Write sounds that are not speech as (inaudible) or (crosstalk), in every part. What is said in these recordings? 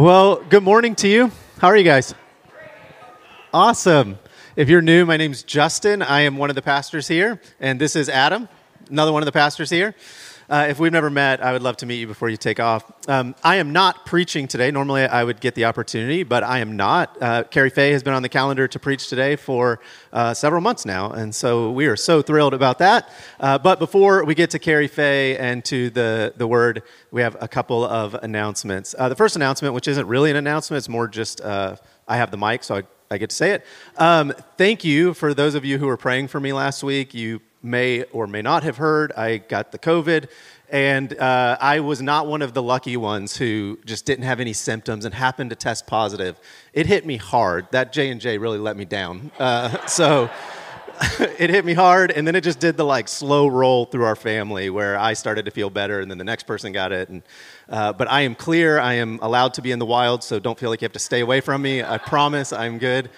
Well, good morning to you. How are you guys? Awesome. If you're new, my name's Justin. I am one of the pastors here, and this is Adam, another one of the pastors here. Uh, if we've never met, I would love to meet you before you take off. Um, I am not preaching today. Normally, I would get the opportunity, but I am not. Uh, Carrie Faye has been on the calendar to preach today for uh, several months now, and so we are so thrilled about that. Uh, but before we get to Carrie Faye and to the, the word, we have a couple of announcements. Uh, the first announcement, which isn't really an announcement, it's more just uh, I have the mic, so I I get to say it. Um, thank you for those of you who were praying for me last week. You may or may not have heard, I got the COVID, and uh, I was not one of the lucky ones who just didn't have any symptoms and happened to test positive. It hit me hard. That J and J really let me down. Uh, (laughs) so. (laughs) it hit me hard and then it just did the like slow roll through our family where i started to feel better and then the next person got it and, uh, but i am clear i am allowed to be in the wild so don't feel like you have to stay away from me i promise i'm good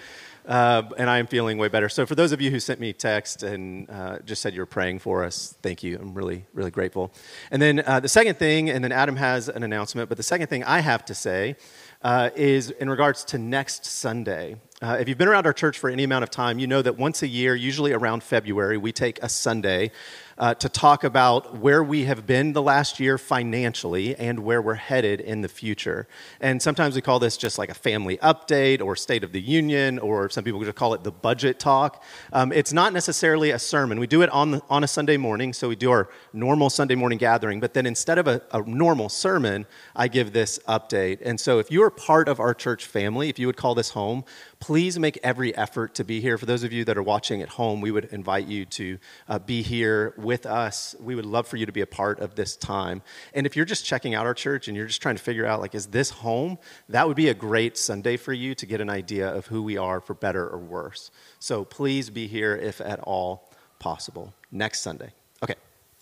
uh, and I am feeling way better. So, for those of you who sent me text and uh, just said you were praying for us, thank you. I'm really, really grateful. And then uh, the second thing, and then Adam has an announcement, but the second thing I have to say uh, is in regards to next Sunday. Uh, if you've been around our church for any amount of time, you know that once a year, usually around February, we take a Sunday uh, to talk about where we have been the last year financially and where we're headed in the future. And sometimes we call this just like a family update or State of the Union, or some people just call it the budget talk. Um, it's not necessarily a sermon. We do it on, the, on a Sunday morning, so we do our normal Sunday morning gathering, but then instead of a, a normal sermon, I give this update. And so if you are part of our church family, if you would call this home, please make every effort to be here. For those of you that are watching at home, we would invite you to uh, be here with us. We would love for you to be a part of this time. And if you're just checking out our church and you're just trying to figure out, like, is this home? That would be a great Sunday for you to get an idea of who we are for better or worse. So please be here if at all possible next Sunday. Okay,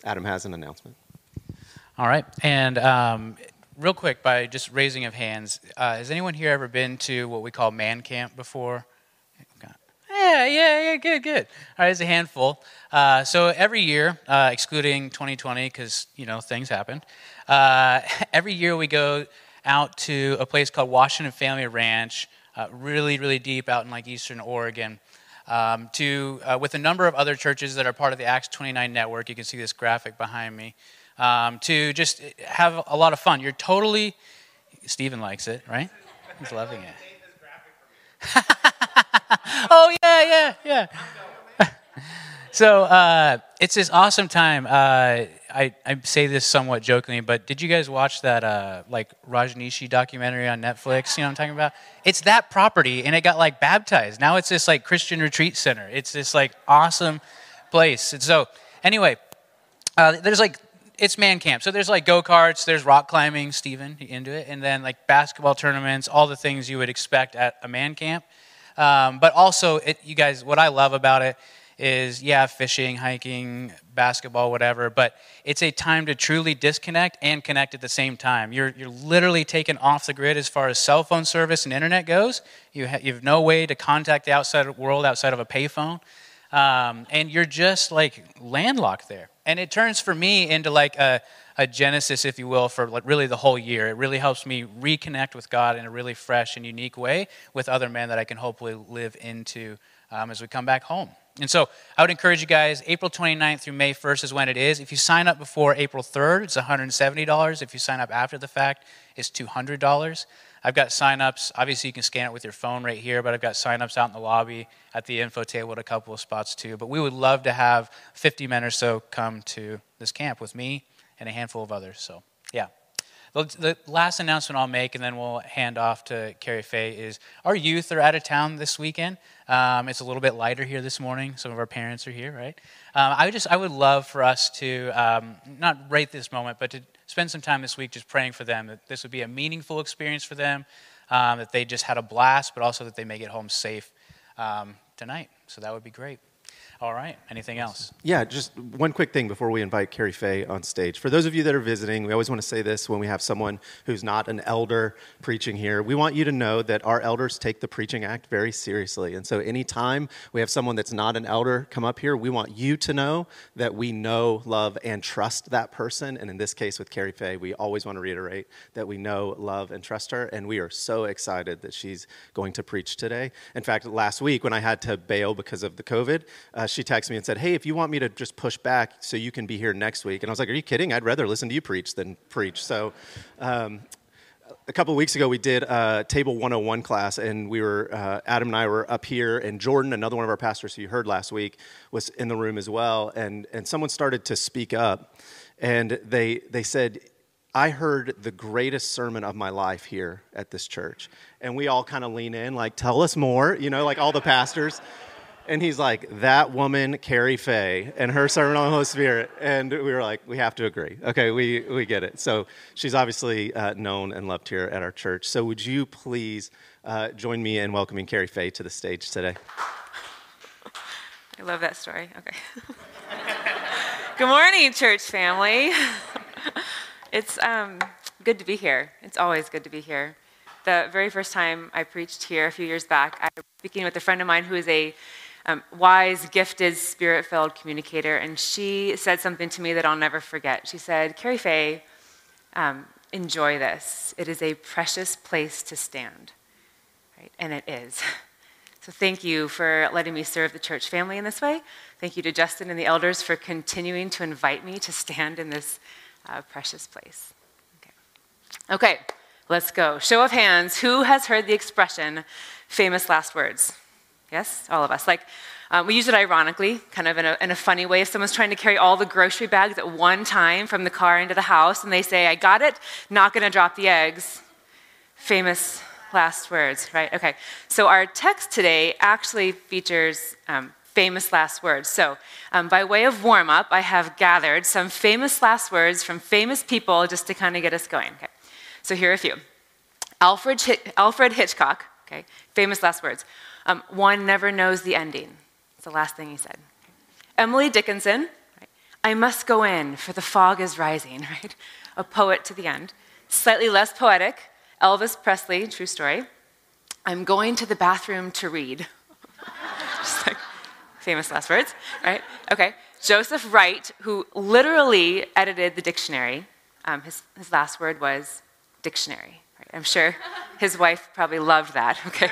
Adam has an announcement. All right. And um, real quick, by just raising of hands, uh, has anyone here ever been to what we call man camp before? Yeah, yeah, yeah, good, good. All right, it's a handful. Uh, so every year, uh, excluding 2020, because you know things happened, uh, (laughs) every year we go out to a place called Washington Family Ranch, uh, really, really deep out in like eastern Oregon. Um, to uh, with a number of other churches that are part of the Acts 29 network. You can see this graphic behind me um, to just have a lot of fun. You're totally, Stephen likes it, right? He's loving it. (laughs) (laughs) oh, yeah, yeah, yeah. (laughs) so uh, it's this awesome time. Uh, I, I say this somewhat jokingly, but did you guys watch that uh, like Rajneesh documentary on Netflix? You know what I'm talking about? It's that property, and it got like baptized. Now it's this like Christian retreat center. It's this like awesome place. And so anyway, uh, there's like it's man camp. So there's like go karts, there's rock climbing, Stephen, into it, and then like basketball tournaments, all the things you would expect at a man camp. Um, but also, it, you guys, what I love about it is, yeah, fishing, hiking, basketball, whatever, but it's a time to truly disconnect and connect at the same time. You're, you're literally taken off the grid as far as cell phone service and internet goes. You, ha- you have no way to contact the outside world outside of a payphone. Um, and you're just like landlocked there. And it turns for me into like a, a genesis, if you will, for like really the whole year. It really helps me reconnect with God in a really fresh and unique way with other men that I can hopefully live into um, as we come back home. And so I would encourage you guys, April 29th through May 1st is when it is. If you sign up before April 3rd, it's $170. If you sign up after the fact, it's $200. I've got signups. Obviously, you can scan it with your phone right here, but I've got signups out in the lobby at the info table at a couple of spots too. But we would love to have 50 men or so come to this camp with me and a handful of others. So, yeah. The, the last announcement I'll make, and then we'll hand off to Carrie Faye, is our youth are out of town this weekend. Um, it's a little bit lighter here this morning. Some of our parents are here, right? Um, I would just, I would love for us to um, not right this moment, but to spend some time this week just praying for them that this would be a meaningful experience for them, um, that they just had a blast, but also that they may get home safe um, tonight. So that would be great. All right. Anything else? Yeah, just one quick thing before we invite Carrie Faye on stage. For those of you that are visiting, we always want to say this when we have someone who's not an elder preaching here. We want you to know that our elders take the preaching act very seriously. And so anytime we have someone that's not an elder come up here, we want you to know that we know, love, and trust that person. And in this case with Carrie Faye, we always want to reiterate that we know, love, and trust her. And we are so excited that she's going to preach today. In fact, last week when I had to bail because of the COVID, uh, she texted me and said, Hey, if you want me to just push back so you can be here next week. And I was like, Are you kidding? I'd rather listen to you preach than preach. So, um, a couple weeks ago, we did a Table 101 class, and we were, uh, Adam and I were up here, and Jordan, another one of our pastors who you heard last week, was in the room as well. And, and someone started to speak up, and they, they said, I heard the greatest sermon of my life here at this church. And we all kind of lean in, like, tell us more, you know, like all the pastors. And he's like, that woman, Carrie Faye, and her sermon on the Holy Spirit. And we were like, we have to agree. Okay, we, we get it. So she's obviously uh, known and loved here at our church. So would you please uh, join me in welcoming Carrie Faye to the stage today? I love that story. Okay. (laughs) Good morning, church family. (laughs) it's um, good to be here. It's always good to be here. The very first time I preached here a few years back, I was speaking with a friend of mine who is a um, wise, gifted, spirit filled communicator, and she said something to me that I'll never forget. She said, Carrie Faye, um, enjoy this. It is a precious place to stand. Right? And it is. So thank you for letting me serve the church family in this way. Thank you to Justin and the elders for continuing to invite me to stand in this uh, precious place. Okay. okay, let's go. Show of hands. Who has heard the expression famous last words? Yes, all of us. Like, um, we use it ironically, kind of in a, in a funny way. If someone's trying to carry all the grocery bags at one time from the car into the house and they say, I got it, not gonna drop the eggs. Famous last words, right? Okay. So our text today actually features um, famous last words. So, um, by way of warm up, I have gathered some famous last words from famous people just to kind of get us going. Okay. So, here are a few Alfred, Alfred Hitchcock, okay, famous last words. Um, one never knows the ending. It's the last thing he said. Emily Dickinson, right? I must go in, for the fog is rising, (laughs) right? A poet to the end. Slightly less poetic, Elvis Presley, true story. I'm going to the bathroom to read. (laughs) Just like famous last words, right? Okay. Joseph Wright, who literally edited the dictionary, um, his, his last word was dictionary. Right? I'm sure his wife probably loved that, (laughs) okay?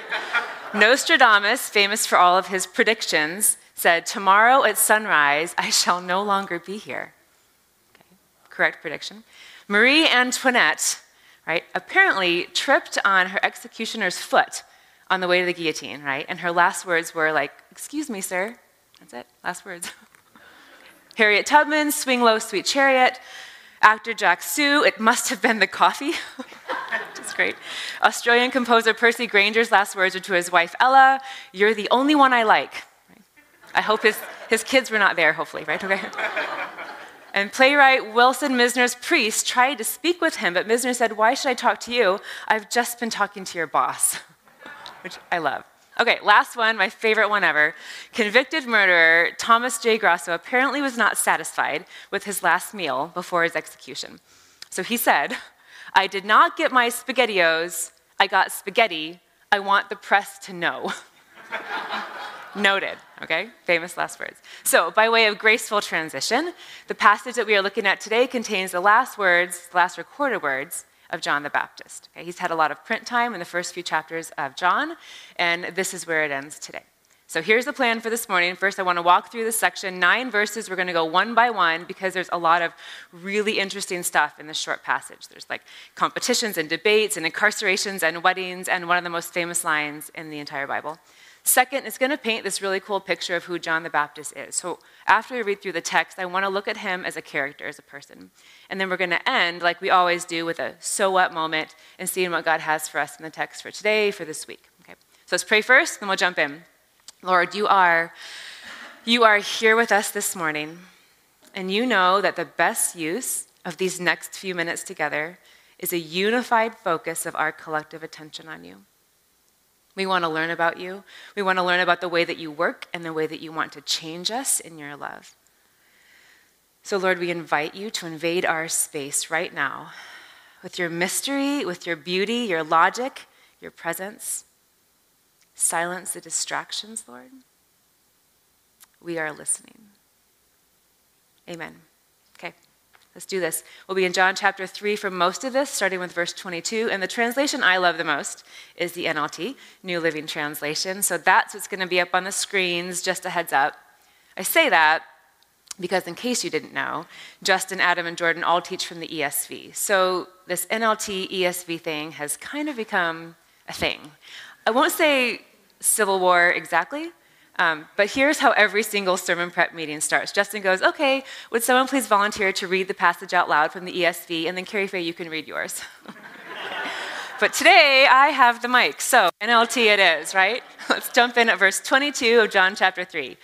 Nostradamus, famous for all of his predictions, said, Tomorrow at sunrise, I shall no longer be here. Okay, correct prediction. Marie Antoinette, right, apparently tripped on her executioner's foot on the way to the guillotine, right? And her last words were like, Excuse me, sir. That's it, last words. (laughs) Harriet Tubman, Swing Low, Sweet Chariot. Actor Jack Soo, it must have been the coffee. (laughs) Great. Australian composer Percy Grainger's last words are to his wife Ella You're the only one I like. I hope his, his kids were not there, hopefully, right? Okay. (laughs) And playwright Wilson Mizner's priest tried to speak with him, but Mizner said, Why should I talk to you? I've just been talking to your boss, (laughs) which I love. Okay, last one, my favorite one ever. Convicted murderer Thomas J. Grasso apparently was not satisfied with his last meal before his execution. So he said, I did not get my SpaghettiOs, I got spaghetti. I want the press to know. (laughs) Noted, okay? Famous last words. So, by way of graceful transition, the passage that we are looking at today contains the last words, the last recorded words of John the Baptist. Okay? He's had a lot of print time in the first few chapters of John, and this is where it ends today. So here's the plan for this morning. First, I want to walk through this section, nine verses. We're going to go one by one because there's a lot of really interesting stuff in this short passage. There's like competitions and debates and incarcerations and weddings and one of the most famous lines in the entire Bible. Second, it's going to paint this really cool picture of who John the Baptist is. So after we read through the text, I want to look at him as a character, as a person. And then we're going to end, like we always do, with a so what moment and seeing what God has for us in the text for today, for this week. Okay? So let's pray first, then we'll jump in. Lord, you are, you are here with us this morning, and you know that the best use of these next few minutes together is a unified focus of our collective attention on you. We want to learn about you. We want to learn about the way that you work and the way that you want to change us in your love. So, Lord, we invite you to invade our space right now with your mystery, with your beauty, your logic, your presence. Silence the distractions, Lord. We are listening. Amen. Okay, let's do this. We'll be in John chapter 3 for most of this, starting with verse 22. And the translation I love the most is the NLT, New Living Translation. So that's what's going to be up on the screens, just a heads up. I say that because, in case you didn't know, Justin, Adam, and Jordan all teach from the ESV. So this NLT ESV thing has kind of become a thing. I won't say Civil War exactly, um, but here's how every single sermon prep meeting starts. Justin goes, Okay, would someone please volunteer to read the passage out loud from the ESV? And then Carrie Faye, you can read yours. (laughs) but today I have the mic, so NLT it is, right? (laughs) Let's jump in at verse 22 of John chapter 3.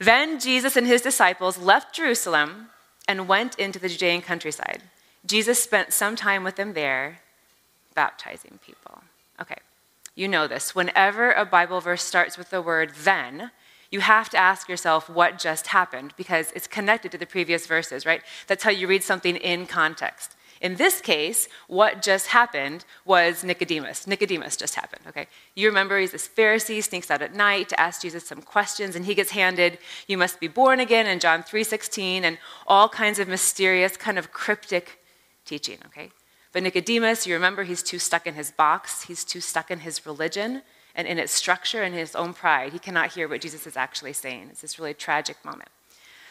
Then Jesus and his disciples left Jerusalem and went into the Judean countryside. Jesus spent some time with them there, baptizing people. Okay, you know this. Whenever a Bible verse starts with the word then, you have to ask yourself what just happened because it's connected to the previous verses, right? That's how you read something in context. In this case, what just happened was Nicodemus. Nicodemus just happened, okay? You remember he's this Pharisee, sneaks out at night to ask Jesus some questions, and he gets handed, you must be born again in John 3.16, and all kinds of mysterious, kind of cryptic teaching, okay? But Nicodemus, you remember he's too stuck in his box, he's too stuck in his religion and in its structure and his own pride. He cannot hear what Jesus is actually saying. It's this really tragic moment.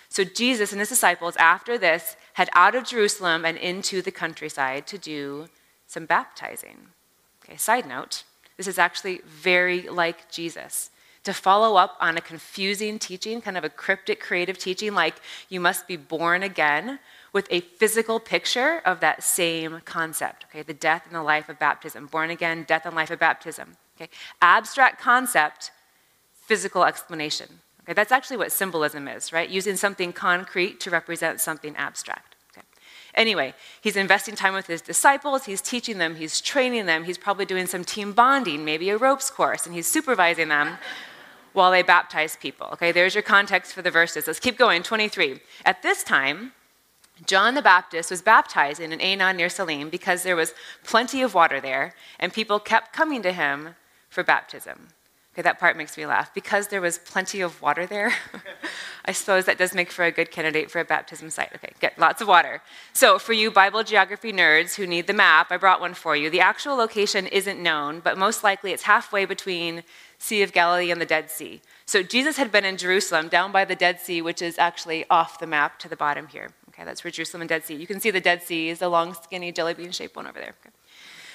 So Jesus and his disciples, after this, head out of Jerusalem and into the countryside to do some baptizing. Okay, side note, this is actually very like Jesus. To follow up on a confusing teaching, kind of a cryptic creative teaching like you must be born again, with a physical picture of that same concept, okay? The death and the life of baptism. Born again, death and life of baptism. Okay? Abstract concept, physical explanation. Okay, that's actually what symbolism is, right? Using something concrete to represent something abstract. Okay. Anyway, he's investing time with his disciples, he's teaching them, he's training them, he's probably doing some team bonding, maybe a ropes course, and he's supervising them (laughs) while they baptize people. Okay, there's your context for the verses. Let's keep going. 23. At this time, John the Baptist was baptized in Aenon near Salim because there was plenty of water there, and people kept coming to him for baptism. Okay, that part makes me laugh. Because there was plenty of water there, (laughs) I suppose that does make for a good candidate for a baptism site. Okay, get lots of water. So, for you Bible geography nerds who need the map, I brought one for you. The actual location isn't known, but most likely it's halfway between Sea of Galilee and the Dead Sea. So, Jesus had been in Jerusalem, down by the Dead Sea, which is actually off the map to the bottom here. Okay, that's where Jerusalem and Dead Sea. You can see the Dead Sea is a long, skinny, jelly bean shaped one over there. Okay.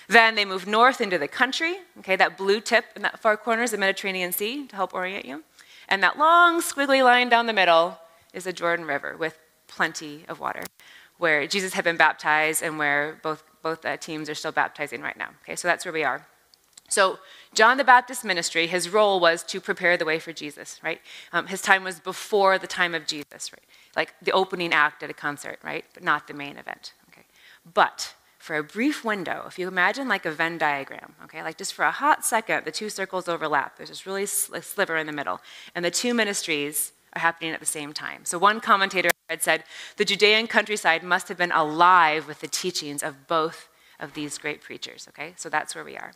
Then they move north into the country. Okay, that blue tip in that far corner is the Mediterranean Sea to help orient you. And that long, squiggly line down the middle is the Jordan River with plenty of water, where Jesus had been baptized and where both, both uh, teams are still baptizing right now. Okay, so that's where we are. So, John the Baptist ministry, his role was to prepare the way for Jesus, right? Um, his time was before the time of Jesus, right? Like the opening act at a concert, right? But not the main event, okay? But for a brief window, if you imagine like a Venn diagram, okay, like just for a hot second, the two circles overlap. There's this really sl- sliver in the middle, and the two ministries are happening at the same time. So one commentator had said the Judean countryside must have been alive with the teachings of both of these great preachers, okay? So that's where we are.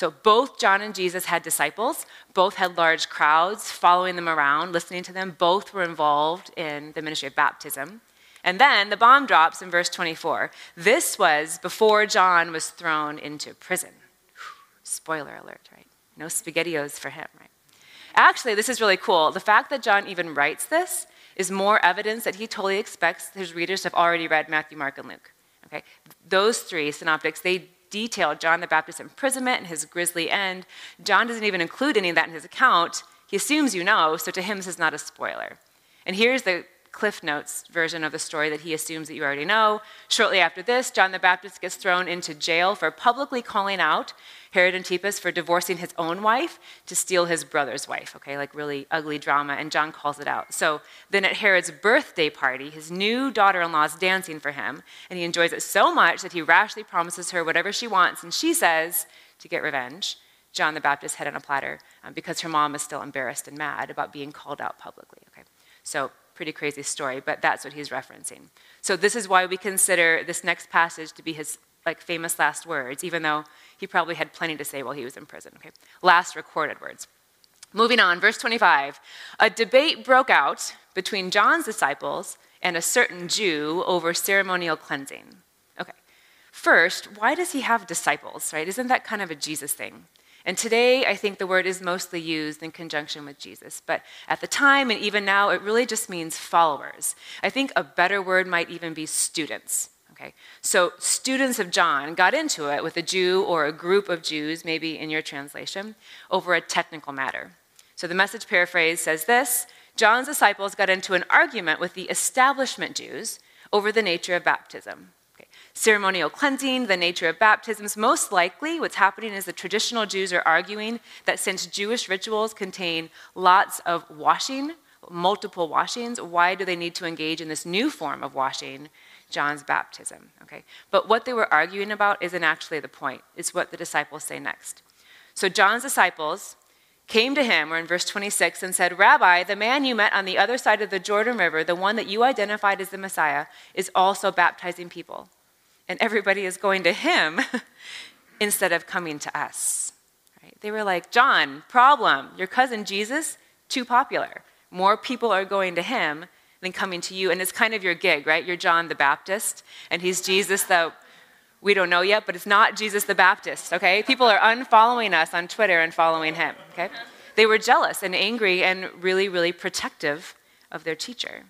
So both John and Jesus had disciples, both had large crowds following them around, listening to them, both were involved in the ministry of baptism. And then the bomb drops in verse 24. This was before John was thrown into prison. Spoiler alert, right? No spaghettios for him, right? Actually, this is really cool. The fact that John even writes this is more evidence that he totally expects his readers to have already read Matthew, Mark, and Luke. Okay? Those three synoptics, they detail John the Baptist's imprisonment and his grisly end. John doesn't even include any of that in his account. He assumes you know, so to him, this is not a spoiler. And here's the Cliff Notes version of the story that he assumes that you already know. Shortly after this, John the Baptist gets thrown into jail for publicly calling out Herod Antipas for divorcing his own wife to steal his brother's wife, okay, like really ugly drama, and John calls it out. So then at Herod's birthday party, his new daughter in law is dancing for him, and he enjoys it so much that he rashly promises her whatever she wants, and she says, to get revenge, John the Baptist's head on a platter um, because her mom is still embarrassed and mad about being called out publicly. Okay, so pretty crazy story, but that's what he's referencing. So this is why we consider this next passage to be his like famous last words, even though he probably had plenty to say while he was in prison. Okay, last recorded words. Moving on, verse 25. A debate broke out between John's disciples and a certain Jew over ceremonial cleansing. Okay. First, why does he have disciples, right? Isn't that kind of a Jesus thing? And today, I think the word is mostly used in conjunction with Jesus. But at the time and even now, it really just means followers. I think a better word might even be students. Okay? So, students of John got into it with a Jew or a group of Jews, maybe in your translation, over a technical matter. So, the message paraphrase says this John's disciples got into an argument with the establishment Jews over the nature of baptism ceremonial cleansing, the nature of baptisms. Most likely, what's happening is the traditional Jews are arguing that since Jewish rituals contain lots of washing, multiple washings, why do they need to engage in this new form of washing, John's baptism? Okay, but what they were arguing about isn't actually the point. It's what the disciples say next. So John's disciples came to him, or in verse 26, and said, Rabbi, the man you met on the other side of the Jordan River, the one that you identified as the Messiah, is also baptizing people and everybody is going to him (laughs) instead of coming to us. Right? They were like, John, problem. Your cousin Jesus, too popular. More people are going to him than coming to you. And it's kind of your gig, right? You're John the Baptist, and he's Jesus that we don't know yet, but it's not Jesus the Baptist, okay? People are unfollowing us on Twitter and following him, okay? They were jealous and angry and really, really protective of their teacher.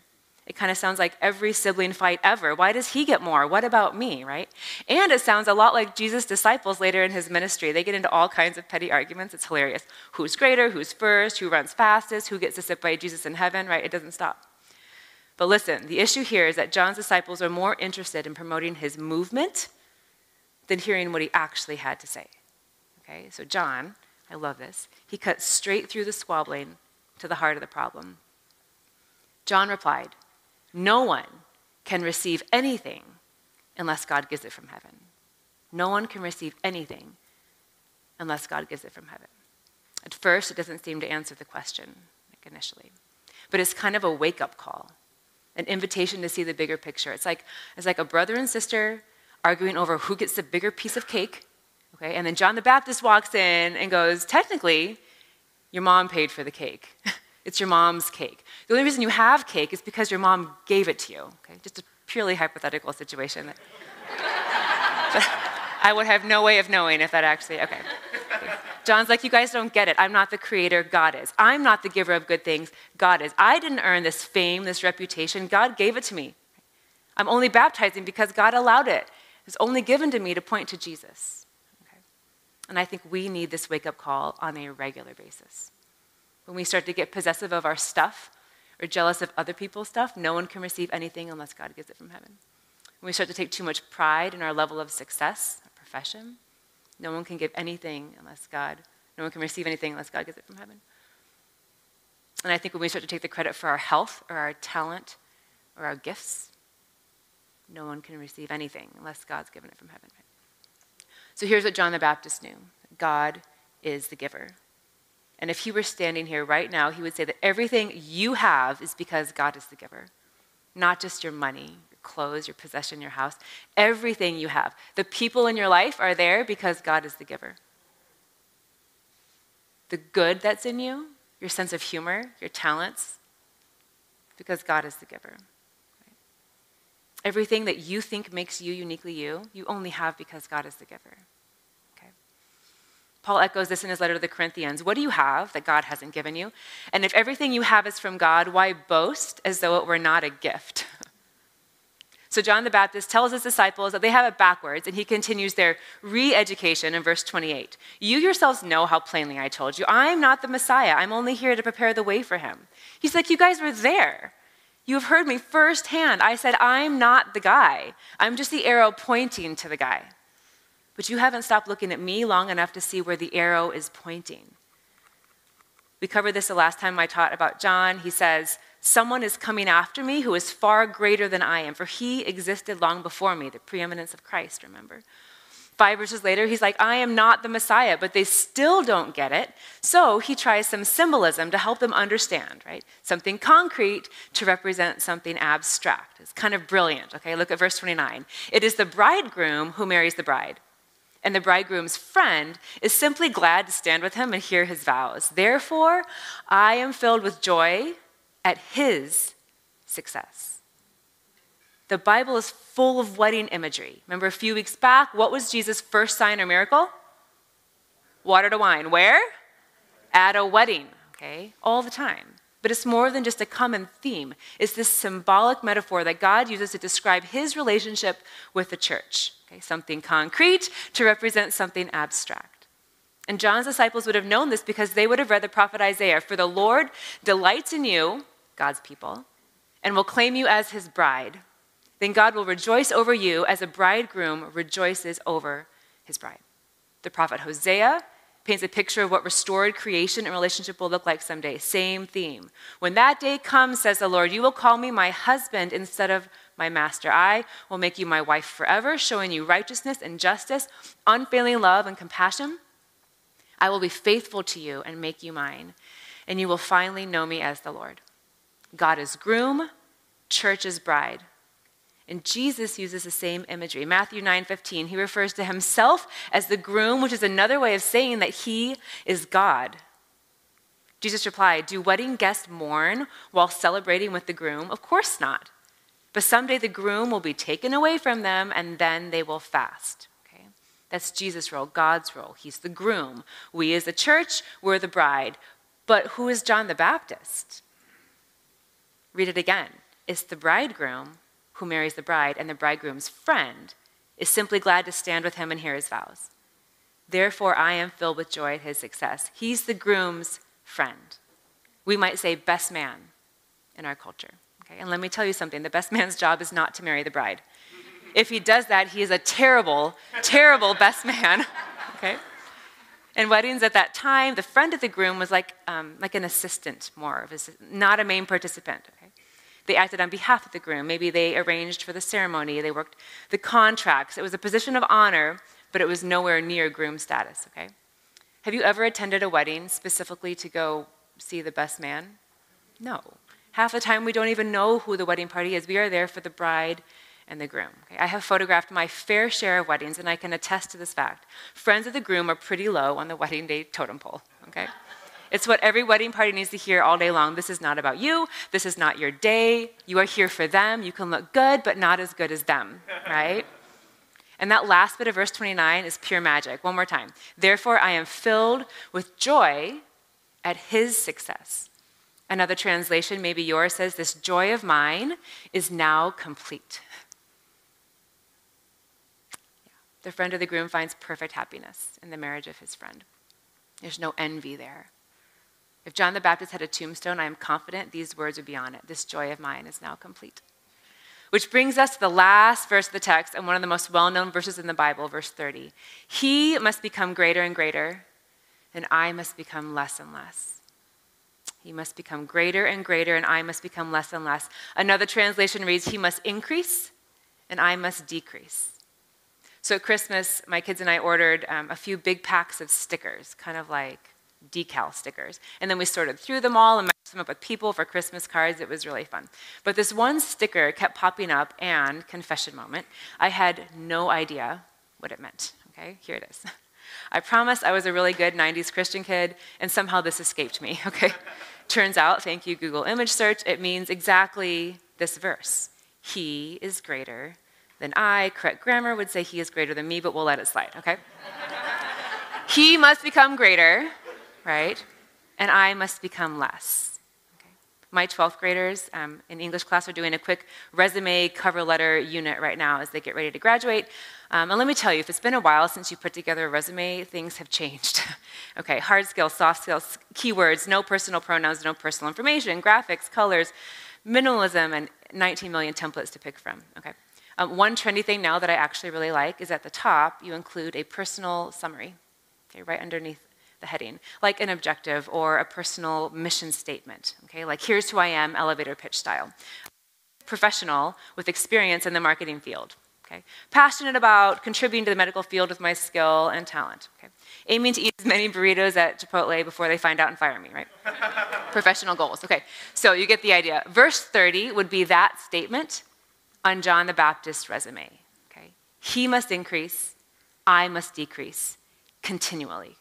It kind of sounds like every sibling fight ever. Why does he get more? What about me, right? And it sounds a lot like Jesus' disciples later in his ministry. They get into all kinds of petty arguments. It's hilarious. Who's greater? Who's first? Who runs fastest? Who gets to sit by Jesus in heaven, right? It doesn't stop. But listen, the issue here is that John's disciples are more interested in promoting his movement than hearing what he actually had to say. Okay, so John, I love this, he cuts straight through the squabbling to the heart of the problem. John replied, no one can receive anything unless God gives it from heaven. No one can receive anything unless God gives it from heaven. At first, it doesn't seem to answer the question, like initially. But it's kind of a wake up call, an invitation to see the bigger picture. It's like, it's like a brother and sister arguing over who gets the bigger piece of cake. Okay? And then John the Baptist walks in and goes, Technically, your mom paid for the cake. (laughs) It's your mom's cake. The only reason you have cake is because your mom gave it to you. Okay? Just a purely hypothetical situation. That, (laughs) I would have no way of knowing if that actually, okay. John's like, You guys don't get it. I'm not the creator, God is. I'm not the giver of good things, God is. I didn't earn this fame, this reputation. God gave it to me. I'm only baptizing because God allowed it. It's only given to me to point to Jesus. Okay? And I think we need this wake up call on a regular basis. When we start to get possessive of our stuff or jealous of other people's stuff, no one can receive anything unless God gives it from heaven. When we start to take too much pride in our level of success, our profession, no one can give anything unless God, no one can receive anything unless God gives it from heaven. And I think when we start to take the credit for our health or our talent or our gifts, no one can receive anything unless God's given it from heaven. So here's what John the Baptist knew God is the giver. And if he were standing here right now, he would say that everything you have is because God is the giver, not just your money, clothes, your possession, your house. Everything you have. The people in your life are there because God is the giver. The good that's in you, your sense of humor, your talents, because God is the giver. Everything that you think makes you uniquely you, you only have because God is the giver. Paul echoes this in his letter to the Corinthians. What do you have that God hasn't given you? And if everything you have is from God, why boast as though it were not a gift? (laughs) so John the Baptist tells his disciples that they have it backwards, and he continues their re education in verse 28. You yourselves know how plainly I told you, I'm not the Messiah. I'm only here to prepare the way for him. He's like, You guys were there. You have heard me firsthand. I said, I'm not the guy. I'm just the arrow pointing to the guy but you haven't stopped looking at me long enough to see where the arrow is pointing. We covered this the last time I taught about John. He says, Someone is coming after me who is far greater than I am, for he existed long before me, the preeminence of Christ, remember? Five verses later, he's like, I am not the Messiah, but they still don't get it. So he tries some symbolism to help them understand, right? Something concrete to represent something abstract. It's kind of brilliant, okay? Look at verse 29. It is the bridegroom who marries the bride. And the bridegroom's friend is simply glad to stand with him and hear his vows. Therefore, I am filled with joy at his success. The Bible is full of wedding imagery. Remember a few weeks back, what was Jesus' first sign or miracle? Water to wine. Where? At a wedding, okay? All the time. But it's more than just a common theme. It's this symbolic metaphor that God uses to describe his relationship with the church. Okay? Something concrete to represent something abstract. And John's disciples would have known this because they would have read the prophet Isaiah For the Lord delights in you, God's people, and will claim you as his bride then God will rejoice over you as a bridegroom rejoices over his bride. The prophet Hosea paints a picture of what restored creation and relationship will look like someday. Same theme. When that day comes, says the Lord, you will call me my husband instead of my master. I will make you my wife forever, showing you righteousness and justice, unfailing love and compassion. I will be faithful to you and make you mine, and you will finally know me as the Lord. God is groom, church is bride. And Jesus uses the same imagery. Matthew 9:15, he refers to himself as the groom, which is another way of saying that he is God. Jesus replied, "Do wedding guests mourn while celebrating with the groom? Of course not. But someday the groom will be taken away from them and then they will fast." That's Jesus' role, God's role. He's the groom. We as the church, we're the bride. But who is John the Baptist? Read it again. It's the bridegroom who marries the bride, and the bridegroom's friend is simply glad to stand with him and hear his vows. Therefore, I am filled with joy at his success. He's the groom's friend. We might say best man in our culture. Okay? And let me tell you something the best man's job is not to marry the bride. If he does that, he is a terrible, terrible best man. (laughs) Okay? In weddings at that time, the friend of the groom was like, um, like an assistant more, of not a main participant. Okay? They acted on behalf of the groom. Maybe they arranged for the ceremony, they worked the contracts. It was a position of honor, but it was nowhere near groom status, okay? Have you ever attended a wedding specifically to go see the best man? No. Half the time we don't even know who the wedding party is. We are there for the bride and the groom. Okay? I have photographed my fair share of weddings, and I can attest to this fact. Friends of the groom are pretty low on the wedding day totem pole, okay? It's what every wedding party needs to hear all day long. This is not about you. This is not your day. You are here for them. You can look good, but not as good as them, (laughs) right? And that last bit of verse 29 is pure magic. One more time. Therefore, I am filled with joy at his success. Another translation, maybe yours, says, This joy of mine is now complete. Yeah. The friend of the groom finds perfect happiness in the marriage of his friend. There's no envy there. If John the Baptist had a tombstone, I am confident these words would be on it This joy of mine is now complete. Which brings us to the last verse of the text and one of the most well known verses in the Bible, verse 30. He must become greater and greater, and I must become less and less. He must become greater and greater, and I must become less and less. Another translation reads, He must increase, and I must decrease. So Christmas, my kids and I ordered um, a few big packs of stickers, kind of like decal stickers. And then we sorted through them all and matched them up with people for Christmas cards. It was really fun. But this one sticker kept popping up, and confession moment, I had no idea what it meant. Okay, here it is. (laughs) I promised I was a really good 90s Christian kid, and somehow this escaped me. (laughs) Okay, turns out, thank you, Google image search, it means exactly this verse He is greater than I. Correct grammar would say he is greater than me, but we'll let it slide, okay? he must become greater right? And I must become less. Okay. My 12th graders um, in English class are doing a quick resume cover letter unit right now as they get ready to graduate. Um, and let me tell you, if it's been a while since you put together a resume, things have changed. (laughs) okay, hard skills, soft skills, keywords, no personal pronouns, no personal information, graphics, colors, minimalism, and 19 million templates to pick from. Okay. Um, one trendy thing now that I actually really like is at the top, you include a personal summary, okay, right underneath the heading, like an objective or a personal mission statement. Okay, like here's who I am, elevator pitch style. Professional with experience in the marketing field. Okay? Passionate about contributing to the medical field with my skill and talent. Okay? Aiming to eat as many burritos at Chipotle before they find out and fire me, right? (laughs) Professional goals. Okay, so you get the idea. Verse 30 would be that statement on John the Baptist's resume. Okay? He must increase, I must decrease continually.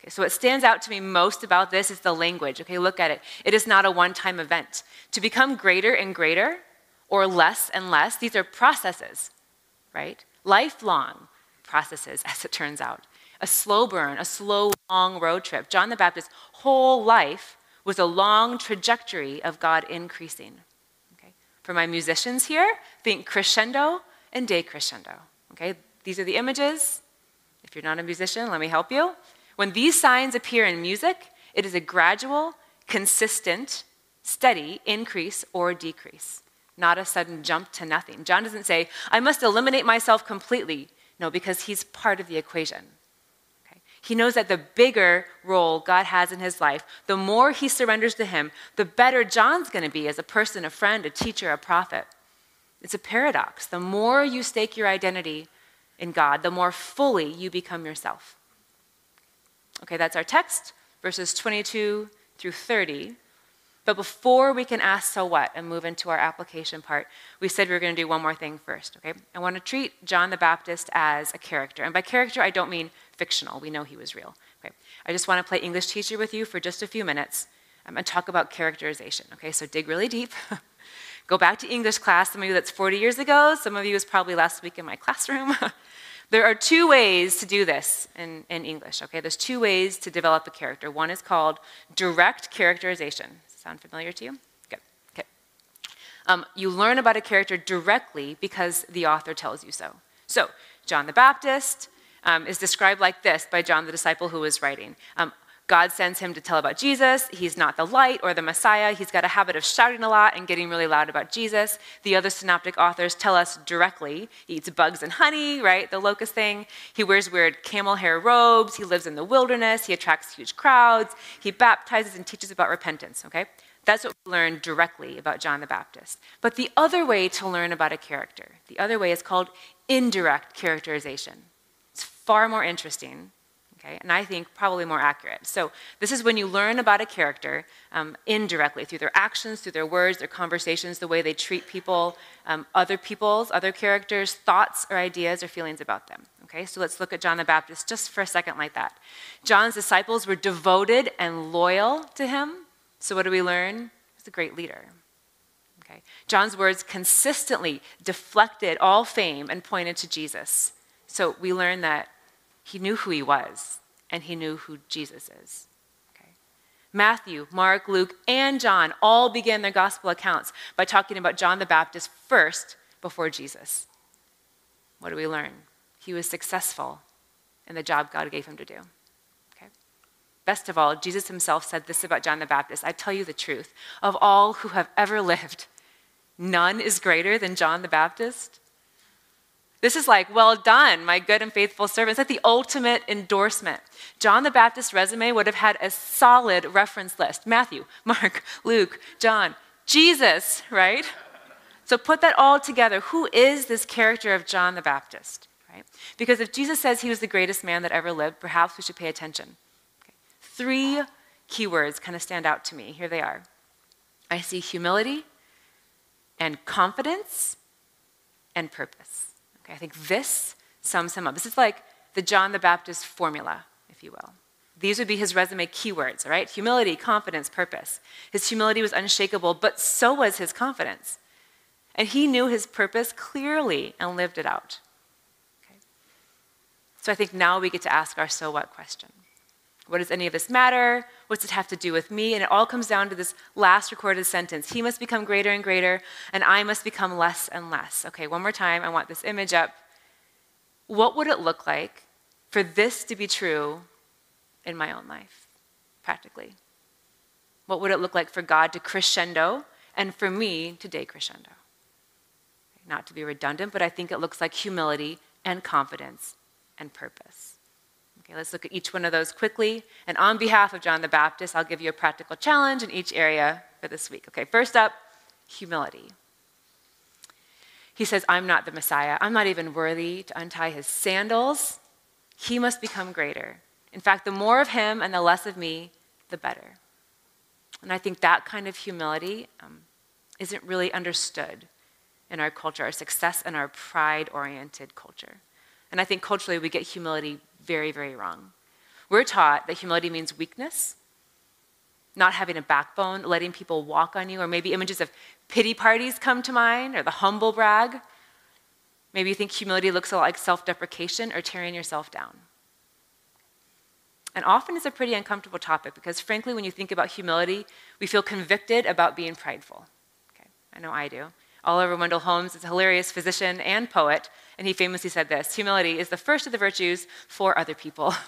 Okay, so what stands out to me most about this is the language. Okay, look at it. It is not a one-time event. To become greater and greater or less and less, these are processes, right? Lifelong processes, (laughs) as it turns out. A slow burn, a slow, long road trip. John the Baptist's whole life was a long trajectory of God increasing. For my musicians here, think crescendo and decrescendo. Okay? These are the images. If you're not a musician, let me help you. When these signs appear in music, it is a gradual, consistent, steady increase or decrease, not a sudden jump to nothing. John doesn't say, I must eliminate myself completely. No, because he's part of the equation. He knows that the bigger role God has in his life, the more he surrenders to him, the better John's going to be as a person, a friend, a teacher, a prophet. It's a paradox. The more you stake your identity in God, the more fully you become yourself. Okay, that's our text, verses 22 through 30. But before we can ask so what and move into our application part, we said we were going to do one more thing first, okay? I want to treat John the Baptist as a character. And by character, I don't mean fictional. We know he was real. Okay? I just want to play English teacher with you for just a few minutes um, and talk about characterization, okay? So dig really deep. (laughs) Go back to English class. Some of you that's 40 years ago. Some of you was probably last week in my (laughs) classroom. (laughs) There are two ways to do this in, in English, okay? There's two ways to develop a character. One is called direct characterization. Sound familiar to you? Good, okay. Um, you learn about a character directly because the author tells you so. So, John the Baptist um, is described like this by John the disciple who was writing. God sends him to tell about Jesus. He's not the light or the Messiah. He's got a habit of shouting a lot and getting really loud about Jesus. The other synoptic authors tell us directly he eats bugs and honey, right? The locust thing. He wears weird camel hair robes. He lives in the wilderness. He attracts huge crowds. He baptizes and teaches about repentance, okay? That's what we learn directly about John the Baptist. But the other way to learn about a character, the other way is called indirect characterization. It's far more interesting okay? And I think probably more accurate. So this is when you learn about a character um, indirectly through their actions, through their words, their conversations, the way they treat people, um, other people's, other characters, thoughts or ideas or feelings about them. Okay, so let's look at John the Baptist just for a second like that. John's disciples were devoted and loyal to him. So what do we learn? He's a great leader. Okay. John's words consistently deflected all fame and pointed to Jesus. So we learn that he knew who he was, and he knew who Jesus is. Okay. Matthew, Mark, Luke, and John all began their gospel accounts by talking about John the Baptist first before Jesus. What do we learn? He was successful in the job God gave him to do. Best of all, Jesus himself said this about John the Baptist I tell you the truth. Of all who have ever lived, none is greater than John the Baptist. This is like, well done, my good and faithful servant. It's like the ultimate endorsement. John the Baptist's resume would have had a solid reference list Matthew, (laughs) Mark, Luke, John, Jesus, right? So put that all together. Who is this character of John the Baptist? Right? Because if Jesus says he was the greatest man that ever lived, perhaps we should pay attention. Okay. Three keywords kind of stand out to me. Here they are I see humility and confidence and purpose. Okay, I think this sums him up. This is like the John the Baptist formula, if you will. These would be his resume keywords, right? Humility, confidence, purpose. His humility was unshakable, but so was his confidence. And he knew his purpose clearly and lived it out. Okay? So I think now we get to ask our so what question. What does any of this matter? What's it have to do with me? And it all comes down to this last recorded sentence He must become greater and greater, and I must become less and less. Okay, one more time. I want this image up. What would it look like for this to be true in my own life, practically? What would it look like for God to crescendo and for me to decrescendo? Not to be redundant, but I think it looks like humility and confidence and purpose. Okay, let's look at each one of those quickly. And on behalf of John the Baptist, I'll give you a practical challenge in each area for this week. Okay, first up, humility. He says, I'm not the Messiah. I'm not even worthy to untie his sandals. He must become greater. In fact, the more of him and the less of me, the better. And I think that kind of humility um, isn't really understood in our culture, our success and our pride oriented culture. And I think culturally we get humility very, very wrong. We're taught that humility means weakness, not having a backbone, letting people walk on you, or maybe images of pity parties come to mind, or the humble brag. Maybe you think humility looks a lot like self deprecation or tearing yourself down. And often it's a pretty uncomfortable topic because, frankly, when you think about humility, we feel convicted about being prideful. Okay, I know I do. Oliver Wendell Holmes is a hilarious physician and poet, and he famously said this Humility is the first of the virtues for other people. (laughs)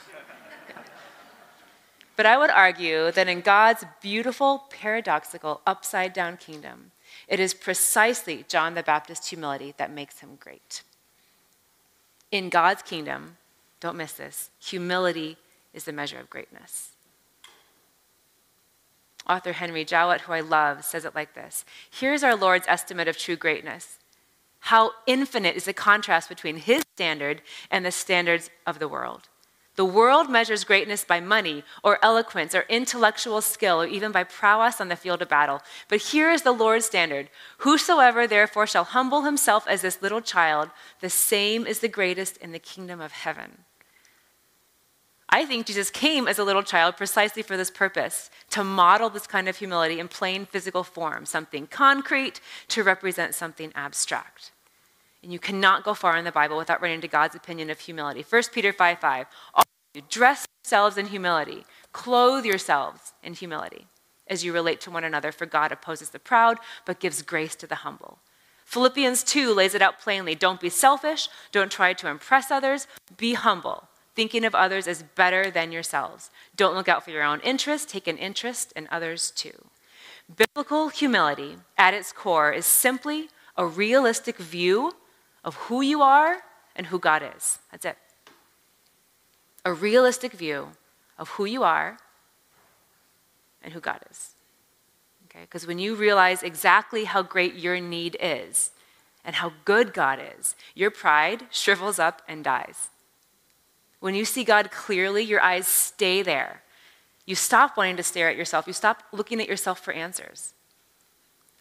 But I would argue that in God's beautiful, paradoxical, upside down kingdom, it is precisely John the Baptist's humility that makes him great. In God's kingdom, don't miss this, humility is the measure of greatness. Author Henry Jowett, who I love, says it like this Here's our Lord's estimate of true greatness. How infinite is the contrast between his standard and the standards of the world. The world measures greatness by money or eloquence or intellectual skill or even by prowess on the field of battle. But here is the Lord's standard Whosoever therefore shall humble himself as this little child, the same is the greatest in the kingdom of heaven. I think Jesus came as a little child precisely for this purpose to model this kind of humility in plain physical form, something concrete to represent something abstract. And you cannot go far in the Bible without running into God's opinion of humility. 1 Peter 5 5. All you dress yourselves in humility, clothe yourselves in humility as you relate to one another, for God opposes the proud, but gives grace to the humble. Philippians 2 lays it out plainly. Don't be selfish, don't try to impress others, be humble, thinking of others as better than yourselves. Don't look out for your own interest, take an interest in others too. Biblical humility, at its core, is simply a realistic view of who you are and who God is. That's it. A realistic view of who you are and who God is. Okay? Because when you realize exactly how great your need is and how good God is, your pride shrivels up and dies. When you see God clearly, your eyes stay there. You stop wanting to stare at yourself. You stop looking at yourself for answers.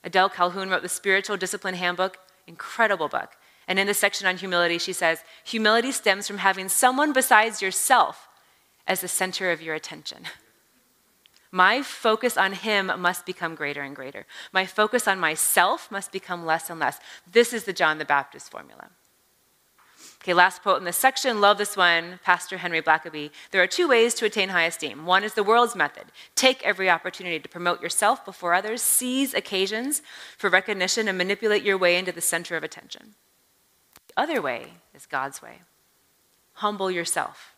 Adele Calhoun wrote the Spiritual Discipline Handbook, incredible book. And in the section on humility, she says, Humility stems from having someone besides yourself as the center of your attention. (laughs) My focus on him must become greater and greater. My focus on myself must become less and less. This is the John the Baptist formula. Okay, last quote in this section. Love this one, Pastor Henry Blackaby. There are two ways to attain high esteem. One is the world's method take every opportunity to promote yourself before others, seize occasions for recognition, and manipulate your way into the center of attention The other way is God's way. Humble yourself.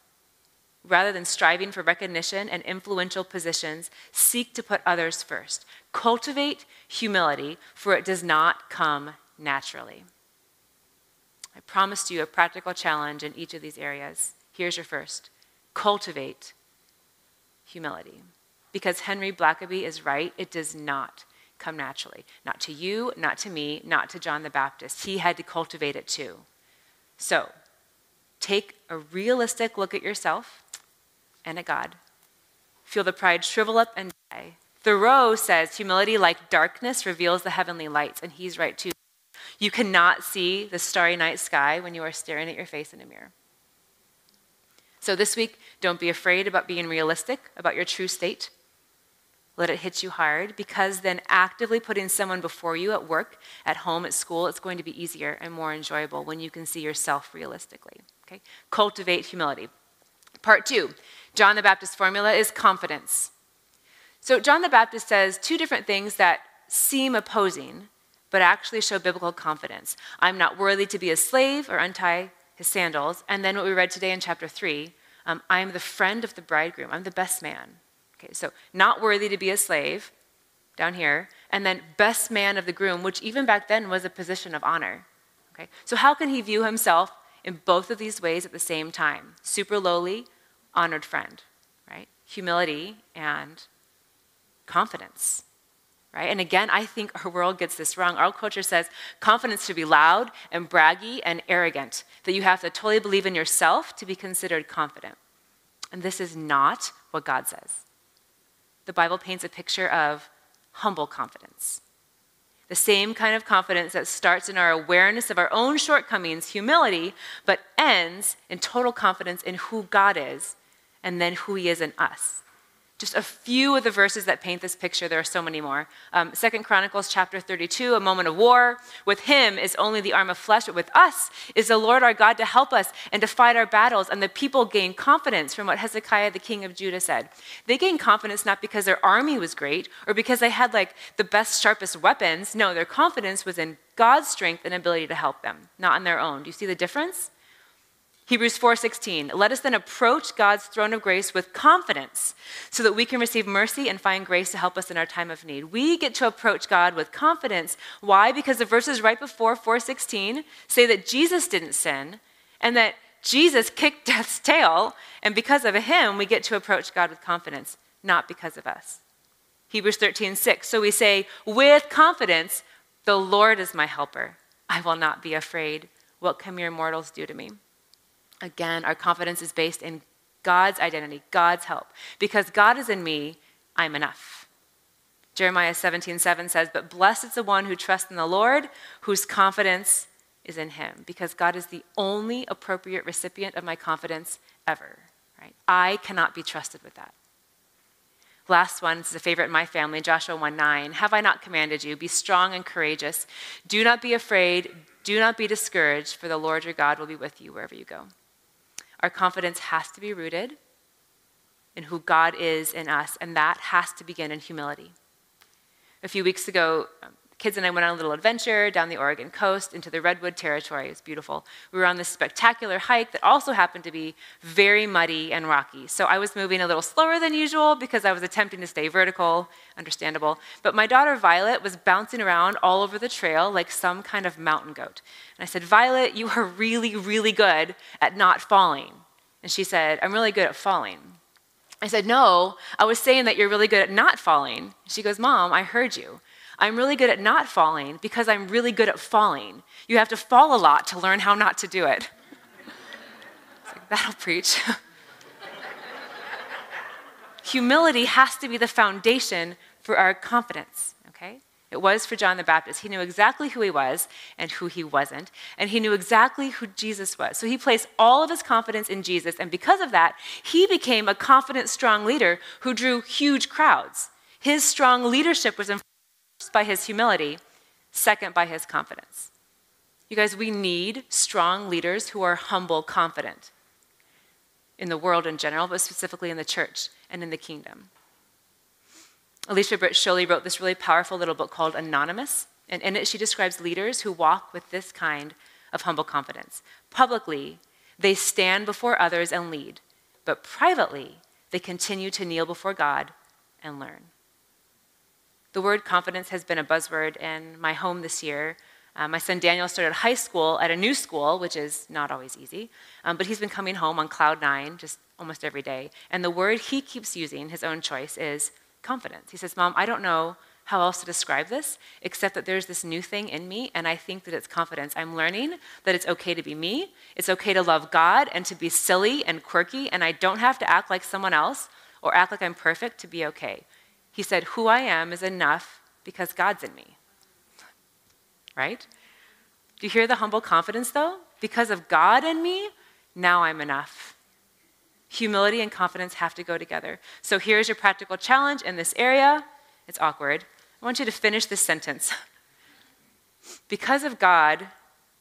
Rather than striving for recognition and influential positions, seek to put others first. Cultivate humility, for it does not come naturally. I promised you a practical challenge in each of these areas. Here's your first cultivate humility. Because Henry Blackaby is right, it does not come naturally. Not to you, not to me, not to John the Baptist. He had to cultivate it too. So, take a realistic look at yourself and at God. Feel the pride shrivel up and die. Thoreau says humility, like darkness, reveals the heavenly lights, and he's right too. You cannot see the starry night sky when you are staring at your face in a mirror. So, this week, don't be afraid about being realistic about your true state let it hit you hard because then actively putting someone before you at work, at home, at school, it's going to be easier and more enjoyable when you can see yourself realistically. Okay? Cultivate humility. Part two John the Baptist formula is confidence. So, John the Baptist says two different things that seem opposing, but actually show biblical confidence. I'm not worthy to be a slave or untie his sandals. And then what we read today in chapter three um, I am the friend of the bridegroom, I'm the best man. Okay, so not worthy to be a slave down here, and then best man of the groom, which even back then was a position of honor. Okay, so how can he view himself in both of these ways at the same time? Super lowly, honored friend, right? Humility and confidence. Right? And again, I think our world gets this wrong. Our culture says confidence should be loud and braggy and arrogant, that you have to totally believe in yourself to be considered confident. And this is not what God says. The Bible paints a picture of humble confidence. The same kind of confidence that starts in our awareness of our own shortcomings, humility, but ends in total confidence in who God is and then who He is in us just a few of the verses that paint this picture. There are so many more. Um, Second Chronicles chapter 32, a moment of war. With him is only the arm of flesh, but with us is the Lord our God to help us and to fight our battles. And the people gain confidence from what Hezekiah, the king of Judah, said. They gained confidence not because their army was great or because they had like the best, sharpest weapons. No, their confidence was in God's strength and ability to help them, not in their own. Do you see the difference? Hebrews 4:16 Let us then approach God's throne of grace with confidence so that we can receive mercy and find grace to help us in our time of need. We get to approach God with confidence. Why? Because the verses right before 4:16 say that Jesus didn't sin and that Jesus kicked (laughs) death's tail and because of him we get to approach God with confidence, not because of us. Hebrews 13:6 So we say with confidence, the Lord is my helper. I will not be afraid. What can mere mortals do to me? Again, our confidence is based in God's identity, God's help. Because God is in me, I'm enough. Jeremiah 17, 7 says, But blessed is the one who trusts in the Lord, whose confidence is in him, because God is the only appropriate recipient of my confidence ever. Right? I cannot be trusted with that. Last one, this is a favorite in my family, Joshua 1 9. Have I not commanded you? Be strong and courageous. Do not be afraid. Do not be discouraged, for the Lord your God will be with you wherever you go. Our confidence has to be rooted in who God is in us, and that has to begin in humility. A few weeks ago, kids and I went on a little adventure down the Oregon coast into the Redwood Territory. It was beautiful. We were on this spectacular hike that also happened to be very muddy and rocky. So I was moving a little slower than usual because I was attempting to stay vertical, understandable. But my daughter Violet was bouncing around all over the trail like some kind of mountain goat. And I said, Violet, you are really, really good at not falling. And she said, I'm really good at falling. I said, No, I was saying that you're really good at not falling. She goes, Mom, I heard you. I'm really good at not falling because I'm really good at falling. You have to fall a lot to learn how not to do it. Like, That'll preach. (laughs) Humility has to be the foundation for our confidence, okay? It was for John the Baptist. He knew exactly who he was and who he wasn't, and he knew exactly who Jesus was. So he placed all of his confidence in Jesus, and because of that, he became a confident, strong leader who drew huge crowds. His strong leadership was informed by his humility, second by his confidence. You guys, we need strong leaders who are humble, confident in the world in general, but specifically in the church and in the kingdom. Alicia Britt Chole wrote this really powerful little book called Anonymous, and in it she describes leaders who walk with this kind of humble confidence. Publicly, they stand before others and lead, but privately, they continue to kneel before God and learn. The word confidence has been a buzzword in my home this year. Uh, my son Daniel started high school at a new school, which is not always easy, um, but he's been coming home on cloud nine just almost every day. And the word he keeps using, his own choice, is confidence. He says, Mom, I don't know how else to describe this except that there's this new thing in me, and I think that it's confidence. I'm learning that it's okay to be me, it's okay to love God and to be silly and quirky, and I don't have to act like someone else or act like I'm perfect to be okay. He said, Who I am is enough because God's in me. Right? Do you hear the humble confidence though? Because of God in me, now I'm enough. Humility and confidence have to go together. So here's your practical challenge in this area. It's awkward. I want you to finish this sentence. (laughs) because of God,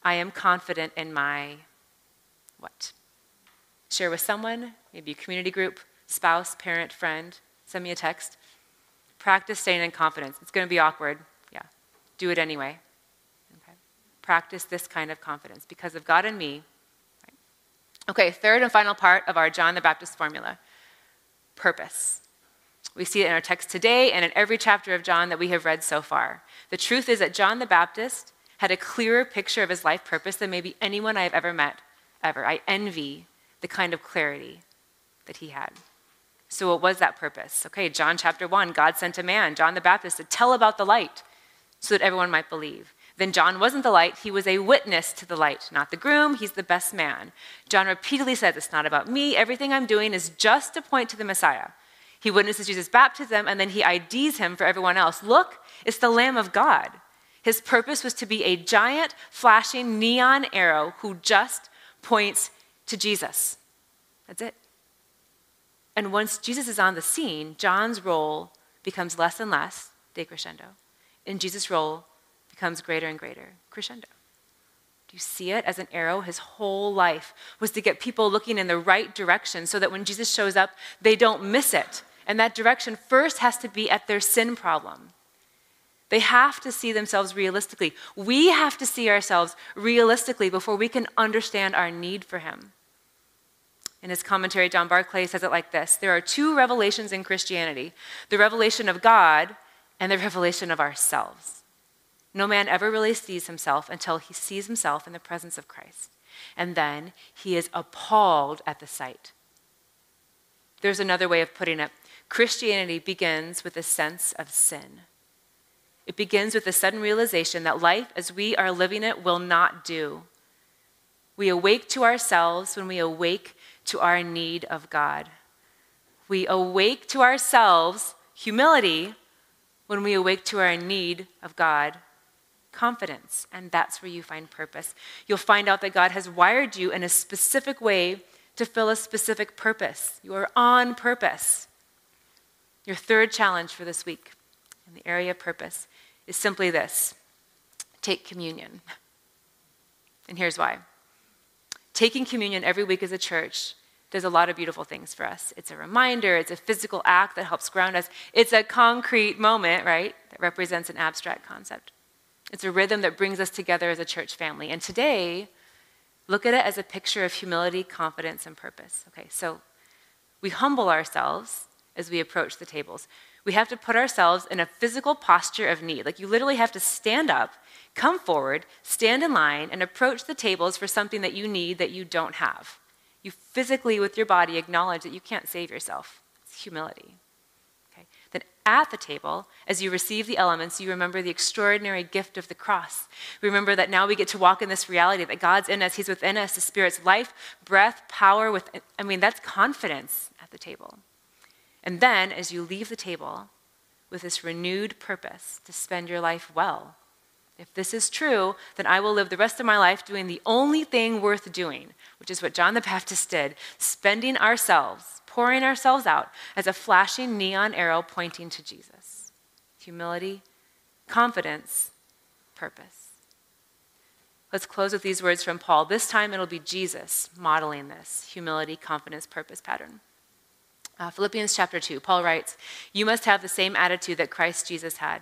I am confident in my what? Share with someone, maybe a community group, spouse, parent, friend, send me a text. Practice staying in confidence. It's going to be awkward. Yeah. Do it anyway. Okay. Practice this kind of confidence because of God and me. Okay, third and final part of our John the Baptist formula purpose. We see it in our text today and in every chapter of John that we have read so far. The truth is that John the Baptist had a clearer picture of his life purpose than maybe anyone I have ever met, ever. I envy the kind of clarity that he had. So, what was that purpose? Okay, John chapter 1, God sent a man, John the Baptist, to tell about the light so that everyone might believe. Then John wasn't the light, he was a witness to the light, not the groom, he's the best man. John repeatedly said, It's not about me, everything I'm doing is just to point to the Messiah. He witnesses Jesus' baptism and then he IDs him for everyone else. Look, it's the Lamb of God. His purpose was to be a giant, flashing neon arrow who just points to Jesus. That's it. And once Jesus is on the scene, John's role becomes less and less, decrescendo, and Jesus' role becomes greater and greater, crescendo. Do you see it as an arrow? His whole life was to get people looking in the right direction so that when Jesus shows up, they don't miss it. And that direction first has to be at their sin problem. They have to see themselves realistically. We have to see ourselves realistically before we can understand our need for Him. In his commentary, John Barclay says it like this There are two revelations in Christianity the revelation of God and the revelation of ourselves. No man ever really sees himself until he sees himself in the presence of Christ. And then he is appalled at the sight. There's another way of putting it Christianity begins with a sense of sin. It begins with a sudden realization that life as we are living it will not do. We awake to ourselves when we awake to our need of God. We awake to ourselves humility when we awake to our need of God confidence. And that's where you find purpose. You'll find out that God has wired you in a specific way to fill a specific purpose. You are on purpose. Your third challenge for this week in the area of purpose is simply this take communion. And here's why. Taking communion every week as a church does a lot of beautiful things for us. It's a reminder, it's a physical act that helps ground us. It's a concrete moment, right, that represents an abstract concept. It's a rhythm that brings us together as a church family. And today, look at it as a picture of humility, confidence, and purpose. Okay, so we humble ourselves as we approach the tables. We have to put ourselves in a physical posture of need. Like you literally have to stand up, come forward, stand in line, and approach the tables for something that you need that you don't have. You physically, with your body, acknowledge that you can't save yourself. It's humility. Okay? Then at the table, as you receive the elements, you remember the extraordinary gift of the cross. Remember that now we get to walk in this reality that God's in us, He's within us, the Spirit's life, breath, power. With, I mean, that's confidence at the table. And then, as you leave the table with this renewed purpose to spend your life well, if this is true, then I will live the rest of my life doing the only thing worth doing, which is what John the Baptist did, spending ourselves, pouring ourselves out as a flashing neon arrow pointing to Jesus. Humility, confidence, purpose. Let's close with these words from Paul. This time it'll be Jesus modeling this humility, confidence, purpose pattern. Uh, Philippians chapter 2, Paul writes, You must have the same attitude that Christ Jesus had.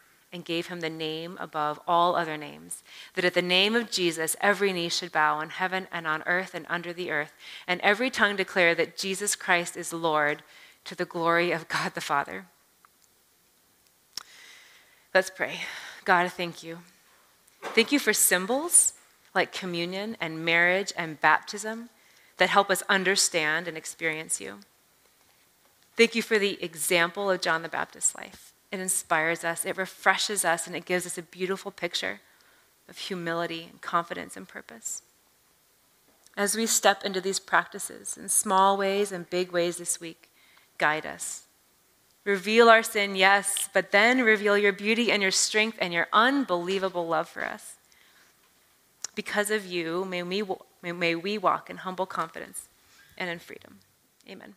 and gave him the name above all other names, that at the name of Jesus every knee should bow in heaven and on earth and under the earth, and every tongue declare that Jesus Christ is Lord to the glory of God the Father. Let's pray. God, thank you. Thank you for symbols like communion and marriage and baptism that help us understand and experience you. Thank you for the example of John the Baptist's life. It inspires us, it refreshes us, and it gives us a beautiful picture of humility and confidence and purpose. As we step into these practices in small ways and big ways this week, guide us. Reveal our sin, yes, but then reveal your beauty and your strength and your unbelievable love for us. Because of you, may we, may we walk in humble confidence and in freedom. Amen.